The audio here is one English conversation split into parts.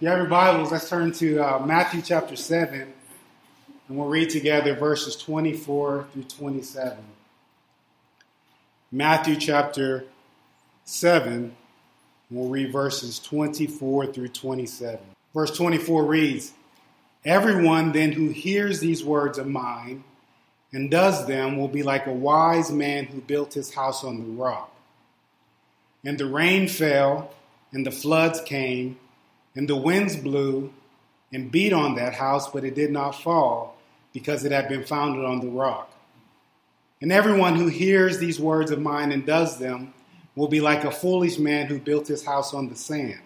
You have your Bibles, let's turn to uh, Matthew chapter 7, and we'll read together verses 24 through 27. Matthew chapter 7, we'll read verses 24 through 27. Verse 24 reads Everyone then who hears these words of mine and does them will be like a wise man who built his house on the rock. And the rain fell, and the floods came and the winds blew and beat on that house, but it did not fall because it had been founded on the rock. And everyone who hears these words of mine and does them will be like a foolish man who built his house on the sand.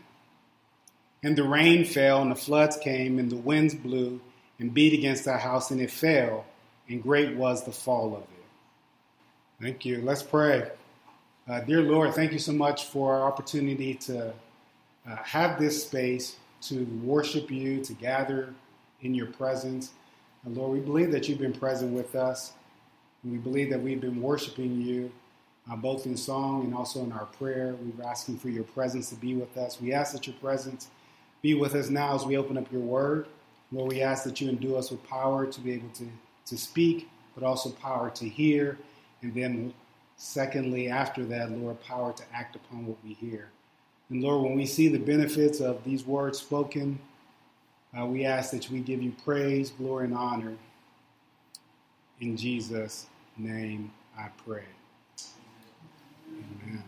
And the rain fell, and the floods came, and the winds blew and beat against that house, and it fell, and great was the fall of it. Thank you. Let's pray. Uh, dear Lord, thank you so much for our opportunity to uh, have this space to worship you, to gather in your presence. And Lord, we believe that you've been present with us. And we believe that we've been worshiping you uh, both in song and also in our prayer. We're asking for your presence to be with us. We ask that your presence be with us now as we open up your word. Lord, we ask that you endue us with power to be able to, to speak, but also power to hear. And then, secondly, after that, Lord, power to act upon what we hear. And Lord, when we see the benefits of these words spoken, uh, we ask that we give you praise, glory, and honor. In Jesus' name I pray. Amen.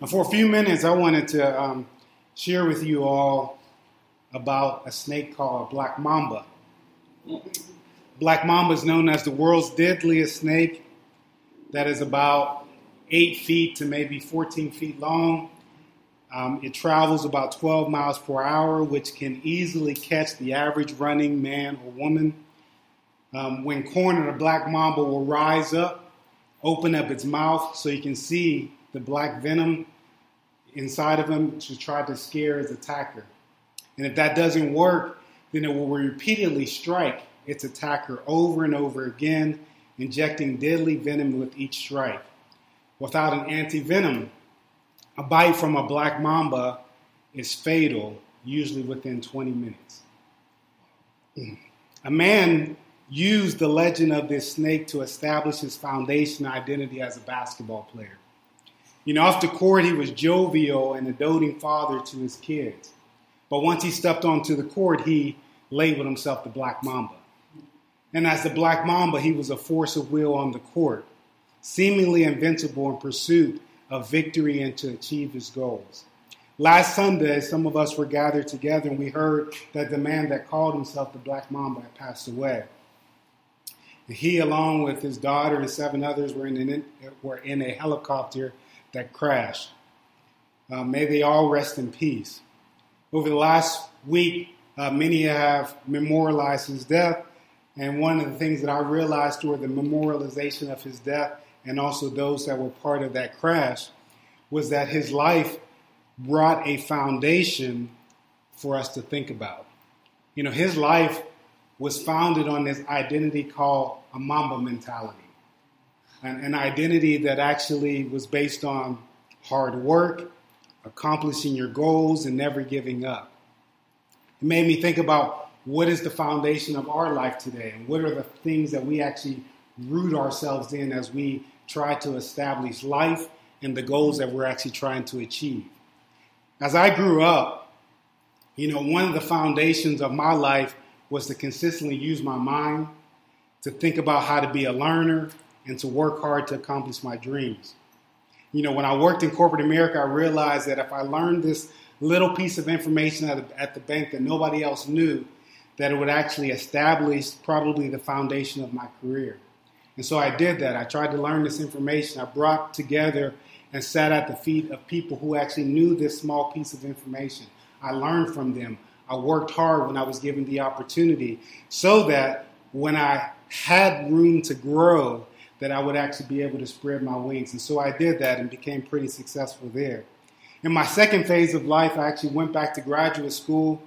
Now, for a few minutes, I wanted to um, share with you all about a snake called black mamba. Black mamba is known as the world's deadliest snake that is about 8 feet to maybe 14 feet long. Um, it travels about 12 miles per hour, which can easily catch the average running man or woman. Um, when cornered, a black mamba will rise up, open up its mouth so you can see the black venom inside of him to try to scare its attacker. And if that doesn't work, then it will repeatedly strike its attacker over and over again, injecting deadly venom with each strike. Without an anti venom, a bite from a black mamba is fatal, usually within 20 minutes. A man used the legend of this snake to establish his foundation identity as a basketball player. You know, off the court, he was jovial and a doting father to his kids. But once he stepped onto the court, he labeled himself the Black Mamba. And as the Black Mamba, he was a force of will on the court, seemingly invincible in pursuit of victory and to achieve his goals. Last Sunday, some of us were gathered together and we heard that the man that called himself the Black Mamba had passed away. He, along with his daughter and seven others, were in, an, were in a helicopter that crashed. Uh, may they all rest in peace. Over the last week, uh, many have memorialized his death, and one of the things that I realized through the memorialization of his death and also those that were part of that crash was that his life brought a foundation for us to think about. You know, his life was founded on this identity called a Mamba mentality, an, an identity that actually was based on hard work, accomplishing your goals, and never giving up. It made me think about what is the foundation of our life today and what are the things that we actually root ourselves in as we try to establish life and the goals that we're actually trying to achieve. As I grew up, you know, one of the foundations of my life was to consistently use my mind, to think about how to be a learner, and to work hard to accomplish my dreams. You know, when I worked in corporate America, I realized that if I learned this little piece of information at the, at the bank that nobody else knew, that it would actually establish probably the foundation of my career. And so I did that. I tried to learn this information. I brought together and sat at the feet of people who actually knew this small piece of information. I learned from them. I worked hard when I was given the opportunity so that when I had room to grow, that I would actually be able to spread my wings. And so I did that and became pretty successful there. In my second phase of life, I actually went back to graduate school.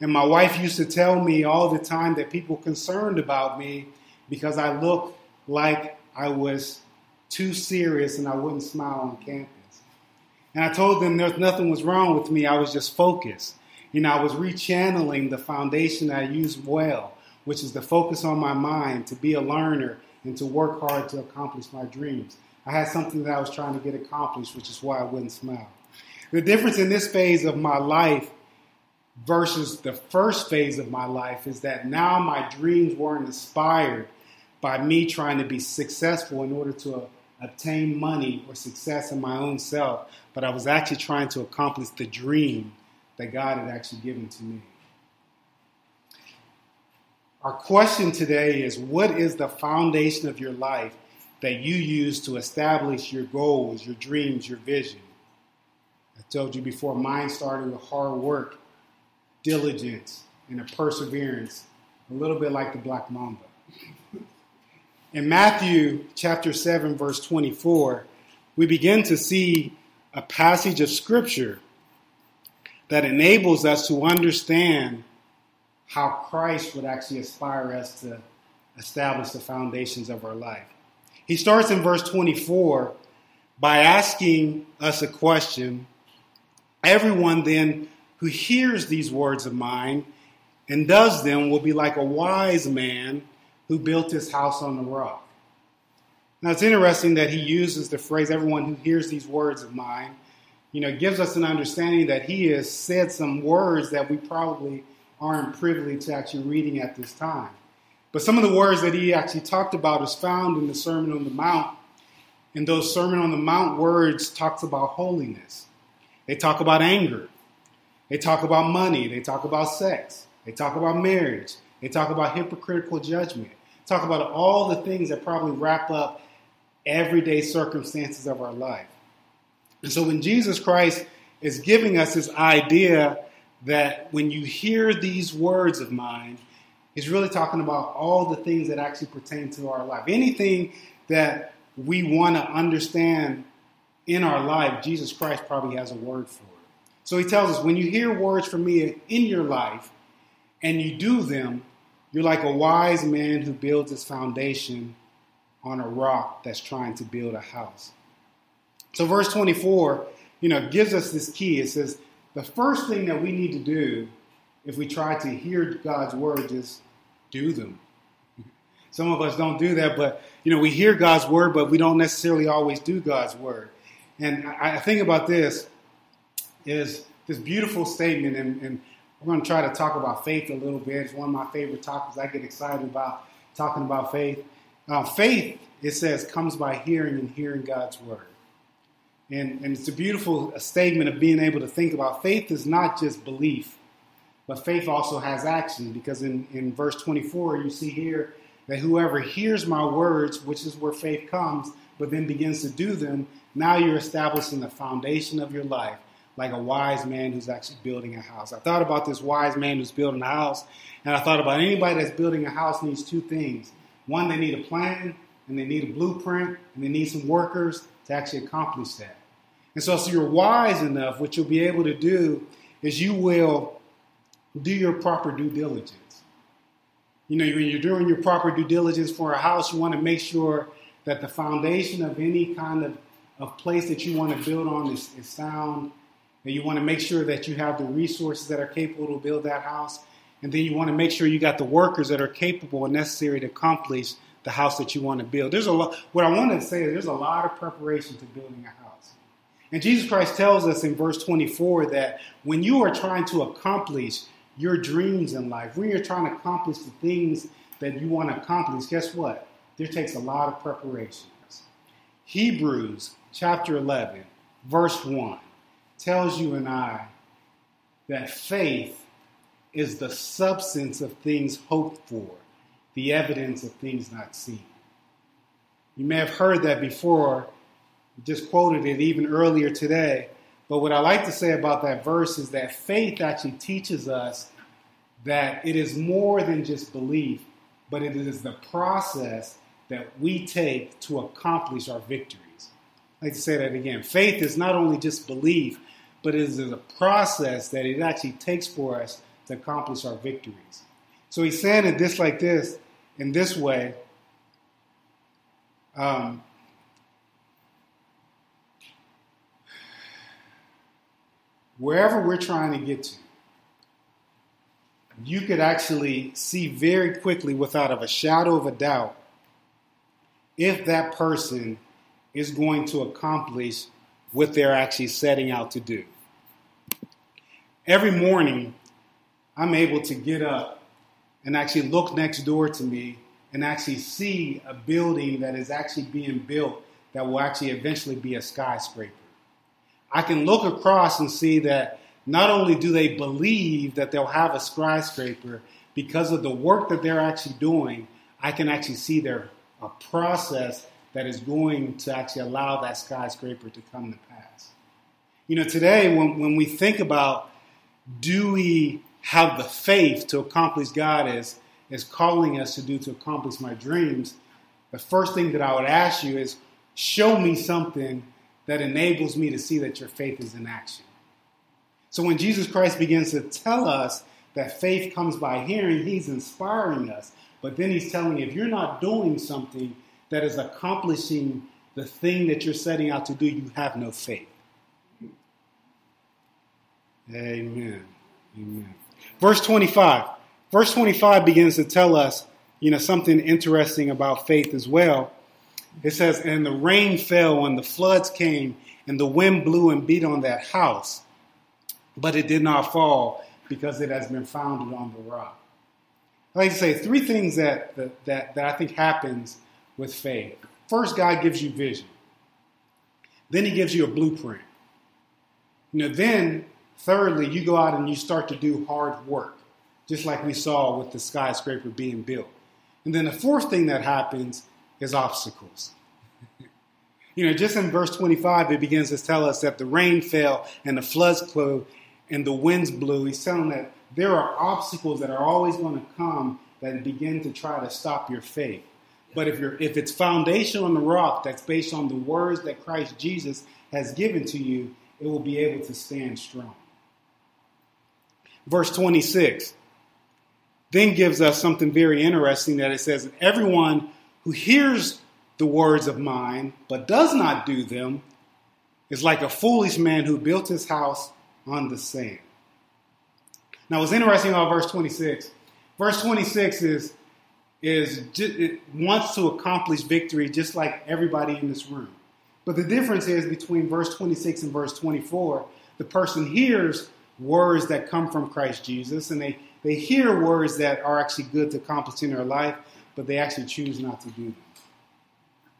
And my wife used to tell me all the time that people concerned about me because I look like I was too serious and I wouldn't smile on campus. And I told them there's nothing was wrong with me. I was just focused. you know, I was rechanneling the foundation I use well, which is to focus on my mind, to be a learner, and to work hard to accomplish my dreams. I had something that I was trying to get accomplished, which is why I wouldn't smile. The difference in this phase of my life versus the first phase of my life is that now my dreams weren't inspired by me trying to be successful in order to obtain money or success in my own self, but I was actually trying to accomplish the dream that God had actually given to me. Our question today is what is the foundation of your life that you use to establish your goals, your dreams, your vision? I told you before, mine started with hard work, diligence, and a perseverance, a little bit like the Black Mamba. In Matthew chapter 7, verse 24, we begin to see a passage of scripture that enables us to understand how Christ would actually aspire us to establish the foundations of our life. He starts in verse 24 by asking us a question. Everyone then who hears these words of mine and does them will be like a wise man who built his house on the rock. Now it's interesting that he uses the phrase, everyone who hears these words of mine, you know, gives us an understanding that he has said some words that we probably aren't privy to actually reading at this time. But some of the words that he actually talked about is found in the Sermon on the Mount. And those Sermon on the Mount words talks about holiness. They talk about anger. They talk about money. They talk about sex. They talk about marriage. They talk about hypocritical judgment. Talk about all the things that probably wrap up everyday circumstances of our life. And so when Jesus Christ is giving us this idea that when you hear these words of mine, he's really talking about all the things that actually pertain to our life. Anything that we want to understand in our life, Jesus Christ probably has a word for it. So he tells us when you hear words from me in your life and you do them, you're like a wise man who builds his foundation on a rock that's trying to build a house. So verse 24, you know, gives us this key. It says, the first thing that we need to do if we try to hear God's word is do them. Some of us don't do that, but you know, we hear God's word, but we don't necessarily always do God's word. And I, think about this is this beautiful statement, and, and we're going to try to talk about faith a little bit. It's one of my favorite topics. I get excited about talking about faith. Uh, faith, it says, comes by hearing and hearing God's word. And, and it's a beautiful statement of being able to think about faith is not just belief, but faith also has action because in, in verse 24, you see here that whoever hears my words, which is where faith comes, but then begins to do them, now you're establishing the foundation of your life like a wise man who's actually building a house. I thought about this wise man who's building a house, and I thought about anybody that's building a house needs two things. One, they need a plan, and they need a blueprint, and they need some workers to actually accomplish that. And so, so you're wise enough, what you'll be able to do is you will do your proper due diligence. You know, when you're doing your proper due diligence for a house, you want to make sure that the foundation of any kind of, of place that you want to build on is, is sound. And you want to make sure that you have the resources that are capable to build that house. And then you want to make sure you got the workers that are capable and necessary to accomplish the house that you want to build. There's a lot, what I want to say is there's a lot of preparation to building a house. And Jesus Christ tells us in verse 24 that when you are trying to accomplish your dreams in life, when you're trying to accomplish the things that you want to accomplish, guess what? There takes a lot of preparations. Hebrews chapter 11, verse 1 tells you and I that faith is the substance of things hoped for, the evidence of things not seen. You may have heard that before, just quoted it even earlier today. But what I like to say about that verse is that faith actually teaches us that it is more than just belief, but it is the process that we take to accomplish our victories. Like to say that again. Faith is not only just belief, but it is a process that it actually takes for us to accomplish our victories. So he's saying it this like this, in this way. Um, wherever we're trying to get to, you could actually see very quickly, without of a shadow of a doubt, if that person is going to accomplish what they're actually setting out to do. Every morning, I'm able to get up and actually look next door to me and actually see a building that is actually being built that will actually eventually be a skyscraper. I can look across and see that not only do they believe that they'll have a skyscraper because of the work that they're actually doing, I can actually see their a process that is going to actually allow that skyscraper to come to pass. You know, today when, when we think about do we have the faith to accomplish God is, is calling us to do to accomplish my dreams, the first thing that I would ask you is show me something that enables me to see that your faith is in action. So when Jesus Christ begins to tell us that faith comes by hearing, he's inspiring us. But then he's telling you if you're not doing something that is accomplishing the thing that you're setting out to do, you have no faith. Amen. Amen. Verse 25. Verse 25 begins to tell us, you know, something interesting about faith as well. It says, And the rain fell, and the floods came, and the wind blew and beat on that house, but it did not fall because it has been founded on the rock. I like to say three things that, that, that I think happens with faith. First, God gives you vision. Then he gives you a blueprint. You know, then thirdly, you go out and you start to do hard work, just like we saw with the skyscraper being built. And then the fourth thing that happens is obstacles. you know, just in verse 25, it begins to tell us that the rain fell and the floods flew and the winds blew. He's telling that there are obstacles that are always going to come that begin to try to stop your faith. But if you're if it's foundation on the rock that's based on the words that Christ Jesus has given to you, it will be able to stand strong. Verse 26 then gives us something very interesting that it says, Everyone who hears the words of mine but does not do them is like a foolish man who built his house on the sand. Now, what's interesting about verse 26, verse 26 is, is it wants to accomplish victory just like everybody in this room. But the difference is between verse 26 and verse 24, the person hears words that come from Christ Jesus and they, they hear words that are actually good to accomplish in their life, but they actually choose not to do them.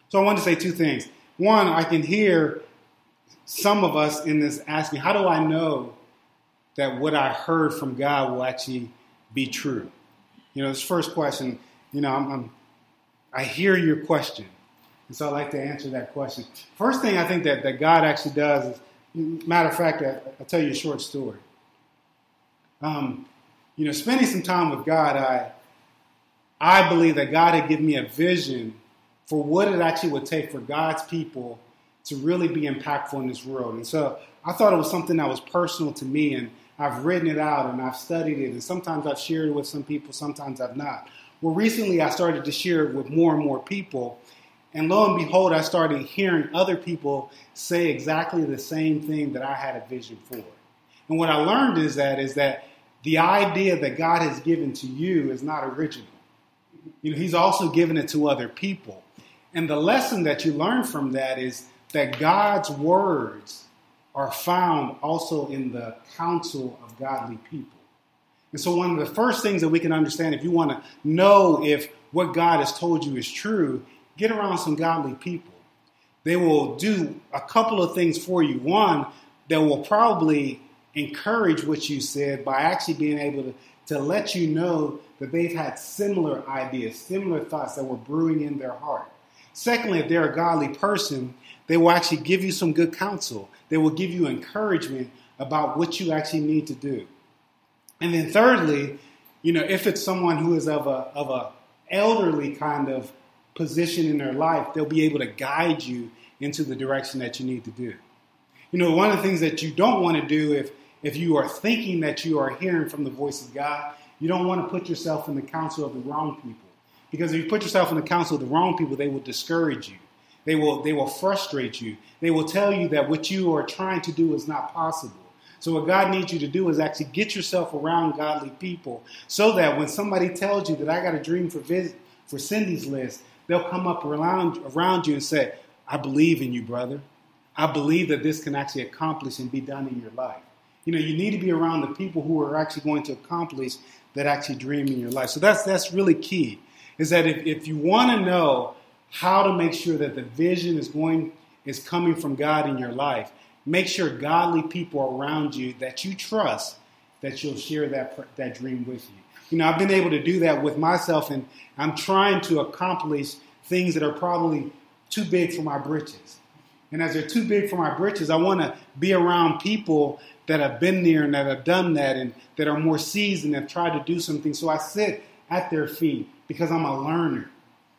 So I want to say two things. One, I can hear some of us in this asking, how do I know that what I heard from God will actually be true? You know, this first question, you know, I'm, I'm, i hear your question. And so I'd like to answer that question. First thing I think that, that God actually does is, matter of fact, I, will tell you a short story. Um, you know, spending some time with God, I, I believe that God had given me a vision for what it actually would take for God's people to really be impactful in this world. And so I thought it was something that was personal to me. And I've written it out and I've studied it, and sometimes I've shared it with some people, sometimes I've not. Well, recently I started to share it with more and more people, and lo and behold, I started hearing other people say exactly the same thing that I had a vision for. And what I learned is that is that the idea that God has given to you is not original. You know, He's also given it to other people. And the lesson that you learn from that is that God's words are found also in the counsel of godly people. And so, one of the first things that we can understand if you want to know if what God has told you is true, get around some godly people. They will do a couple of things for you. One, they will probably encourage what you said by actually being able to, to let you know that they've had similar ideas, similar thoughts that were brewing in their heart. Secondly, if they're a godly person, they will actually give you some good counsel. They will give you encouragement about what you actually need to do. And then thirdly, you know, if it's someone who is of a of a elderly kind of position in their life, they'll be able to guide you into the direction that you need to do. You know, one of the things that you don't want to do if if you are thinking that you are hearing from the voice of God, you don't want to put yourself in the counsel of the wrong people. Because if you put yourself in the counsel of the wrong people, they will discourage you. They will, they will frustrate you. They will tell you that what you are trying to do is not possible. So, what God needs you to do is actually get yourself around godly people so that when somebody tells you that I got a dream for, visit, for Cindy's list, they'll come up around, around you and say, I believe in you, brother. I believe that this can actually accomplish and be done in your life. You know, you need to be around the people who are actually going to accomplish that actually dream in your life. So that's that's really key. Is that if, if you want to know how to make sure that the vision is going is coming from God in your life, make sure godly people around you that you trust that you'll share that that dream with you. You know, I've been able to do that with myself, and I'm trying to accomplish things that are probably too big for my britches. And as they're too big for my britches, I want to be around people that have been there and that have done that and that are more seasoned and have tried to do something. So I sit at their feet because I'm a learner.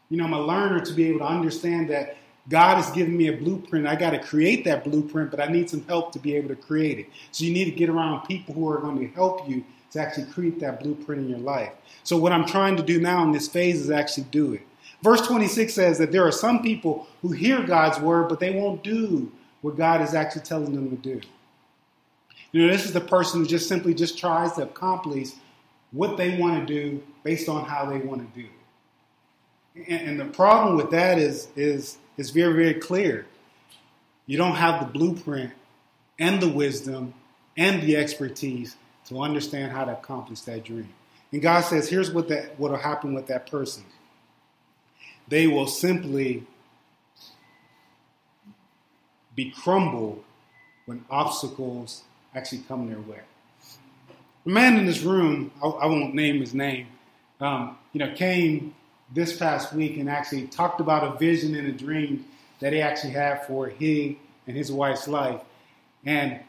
You know, I'm a learner to be able to understand that God has given me a blueprint. I got to create that blueprint, but I need some help to be able to create it. So you need to get around people who are going to help you to actually create that blueprint in your life. So what I'm trying to do now in this phase is actually do it. Verse 26 says that there are some people who hear God's word, but they won't do what God is actually telling them to do. You know, this is the person who just simply just tries to accomplish what they want to do based on how they want to do it. And, and the problem with that is, is, is very, very clear. You don't have the blueprint and the wisdom and the expertise to understand how to accomplish that dream. And God says, here's what that what will happen with that person they will simply be crumbled when obstacles actually come their way. The man in this room, I, I won't name his name, um, you know, came this past week and actually talked about a vision and a dream that he actually had for he and his wife's life. And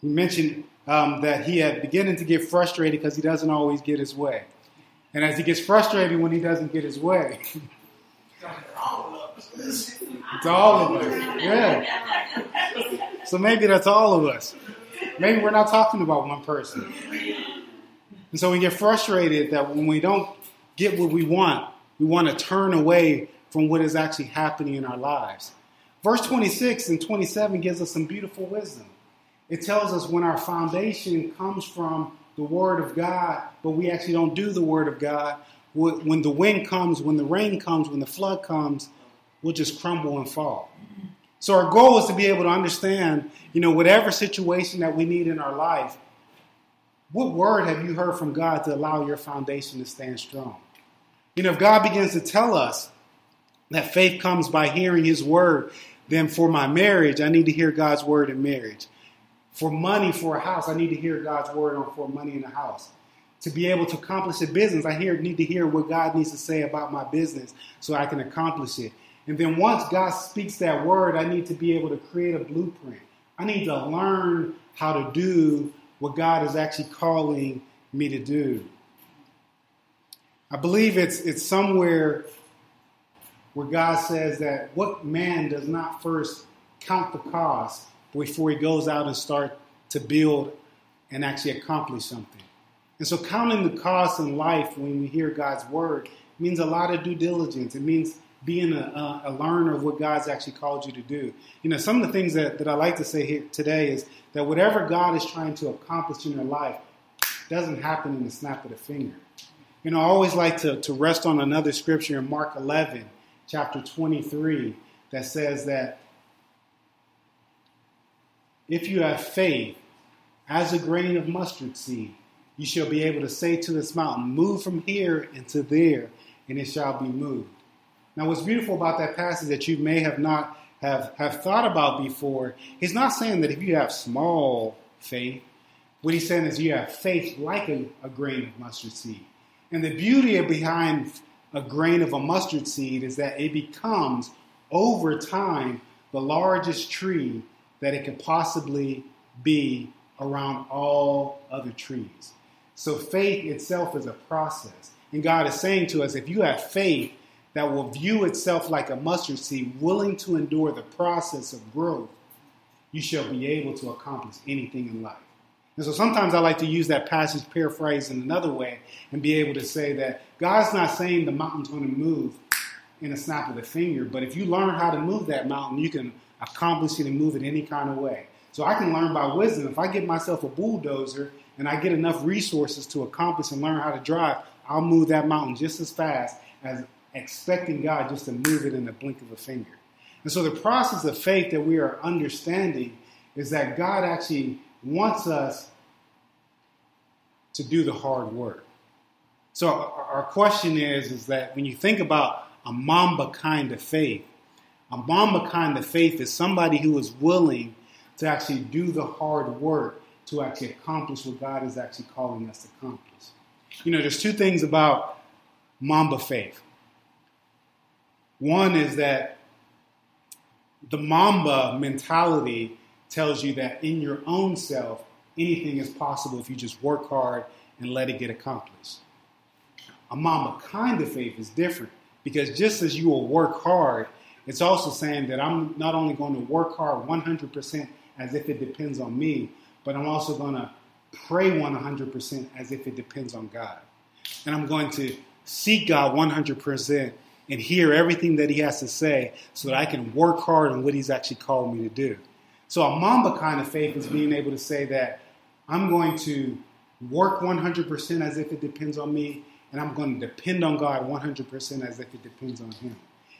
he mentioned um, that he had beginning to get frustrated because he doesn't always get his way. And as he gets frustrated when he doesn't get his way, It's all of us. Yeah. So maybe that's all of us. Maybe we're not talking about one person. And so we get frustrated that when we don't get what we want, we want to turn away from what is actually happening in our lives. Verse 26 and 27 gives us some beautiful wisdom. It tells us when our foundation comes from the Word of God, but we actually don't do the Word of God, when the wind comes, when the rain comes, when the flood comes, we'll just crumble and fall. So our goal is to be able to understand, you know, whatever situation that we need in our life, what word have you heard from God to allow your foundation to stand strong? You know, if God begins to tell us that faith comes by hearing his word, then for my marriage, I need to hear God's word in marriage. For money for a house, I need to hear God's word on for money in a house to be able to accomplish a business, I hear, need to hear what God needs to say about my business so I can accomplish it. And then once God speaks that word, I need to be able to create a blueprint. I need to learn how to do what God is actually calling me to do. I believe it's, it's somewhere where God says that what man does not first count the cost before he goes out and start to build and actually accomplish something. And so, counting the cost in life when we hear God's word means a lot of due diligence. It means being a, a, learner of what God's actually called you to do. You know, some of the things that, that I like to say here today is that whatever God is trying to accomplish in your life doesn't happen in the snap of the finger. You know, I always like to, to rest on another scripture in Mark 11, chapter 23, that says that if you have faith as a grain of mustard seed, you shall be able to say to this mountain, Move from here into there, and it shall be moved. Now, what's beautiful about that passage that you may have not have, have thought about before, he's not saying that if you have small faith, what he's saying is you have faith like a, a grain of mustard seed. And the beauty behind a grain of a mustard seed is that it becomes, over time, the largest tree that it could possibly be around all other trees. So faith itself is a process. And God is saying to us if you have faith that will view itself like a mustard seed, willing to endure the process of growth, you shall be able to accomplish anything in life. And so sometimes I like to use that passage paraphrased in another way and be able to say that God's not saying the mountain's going to move in a snap of the finger, but if you learn how to move that mountain, you can accomplish it and move it any kind of way. So I can learn by wisdom. If I get myself a bulldozer and I get enough resources to accomplish and learn how to drive, I'll move that mountain just as fast as expecting God just to move it in the blink of a finger. And so the process of faith that we are understanding is that God actually wants us to do the hard work. So our question is, is that when you think about a mamba kind of faith, a mamba kind of faith is somebody who is willing to actually do the hard work to actually accomplish what God is actually calling us to accomplish. You know, there's two things about mamba faith. One is that the Mamba mentality tells you that in your own self, anything is possible if you just work hard and let it get accomplished. A Mamba kind of faith is different because just as you will work hard, it's also saying that I'm not only going to work hard 100% as if it depends on me, but I'm also going to pray 100% as if it depends on God. And I'm going to seek God 100% and hear everything that he has to say so that I can work hard on what he's actually called me to do. So a Mamba kind of faith is being able to say that I'm going to work 100% as if it depends on me, and I'm going to depend on God 100% as if it depends on him.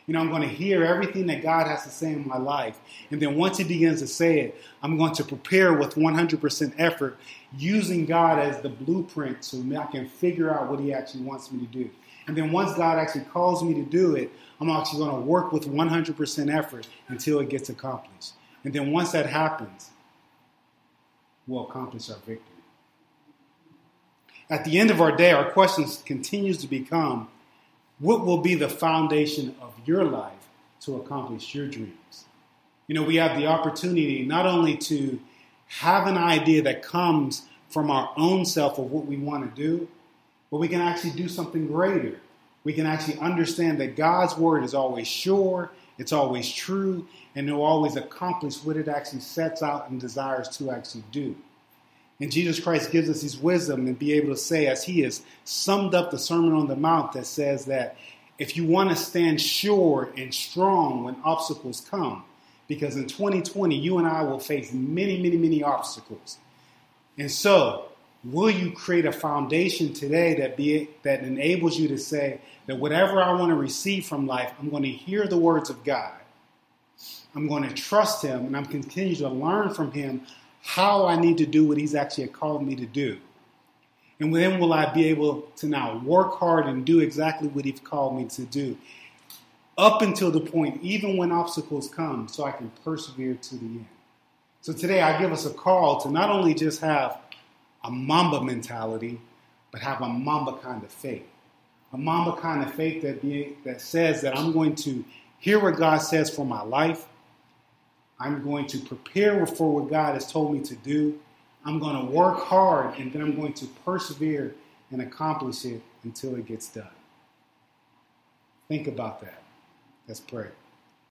You know, I'm going to hear everything that God has to say in my life. And then once He begins to say it, I'm going to prepare with 100% effort, using God as the blueprint so I can figure out what He actually wants me to do. And then once God actually calls me to do it, I'm actually going to work with 100% effort until it gets accomplished. And then once that happens, we'll accomplish our victory. At the end of our day, our question continues to become what will be the foundation of your life to accomplish your dreams? You know, we have the opportunity not only to have an idea that comes from our own self of what we want to do, but we can actually do something greater. We can actually understand that God's word is always sure, it's always true, and it will always accomplish what it actually sets out and desires to actually do. And Jesus Christ gives us his wisdom and be able to say, as he has summed up the Sermon on the Mount, that says that if you want to stand sure and strong when obstacles come, because in 2020, you and I will face many, many, many obstacles. And so, Will you create a foundation today that be that enables you to say that whatever I want to receive from life, I'm going to hear the words of God. I'm going to trust Him, and I'm continue to learn from Him how I need to do what He's actually called me to do. And then will I be able to now work hard and do exactly what He's called me to do, up until the point, even when obstacles come, so I can persevere to the end. So today I give us a call to not only just have a Mamba mentality, but have a Mamba kind of faith. A Mamba kind of faith that, that says that I'm going to hear what God says for my life. I'm going to prepare for what God has told me to do. I'm going to work hard and then I'm going to persevere and accomplish it until it gets done. Think about that. Let's pray.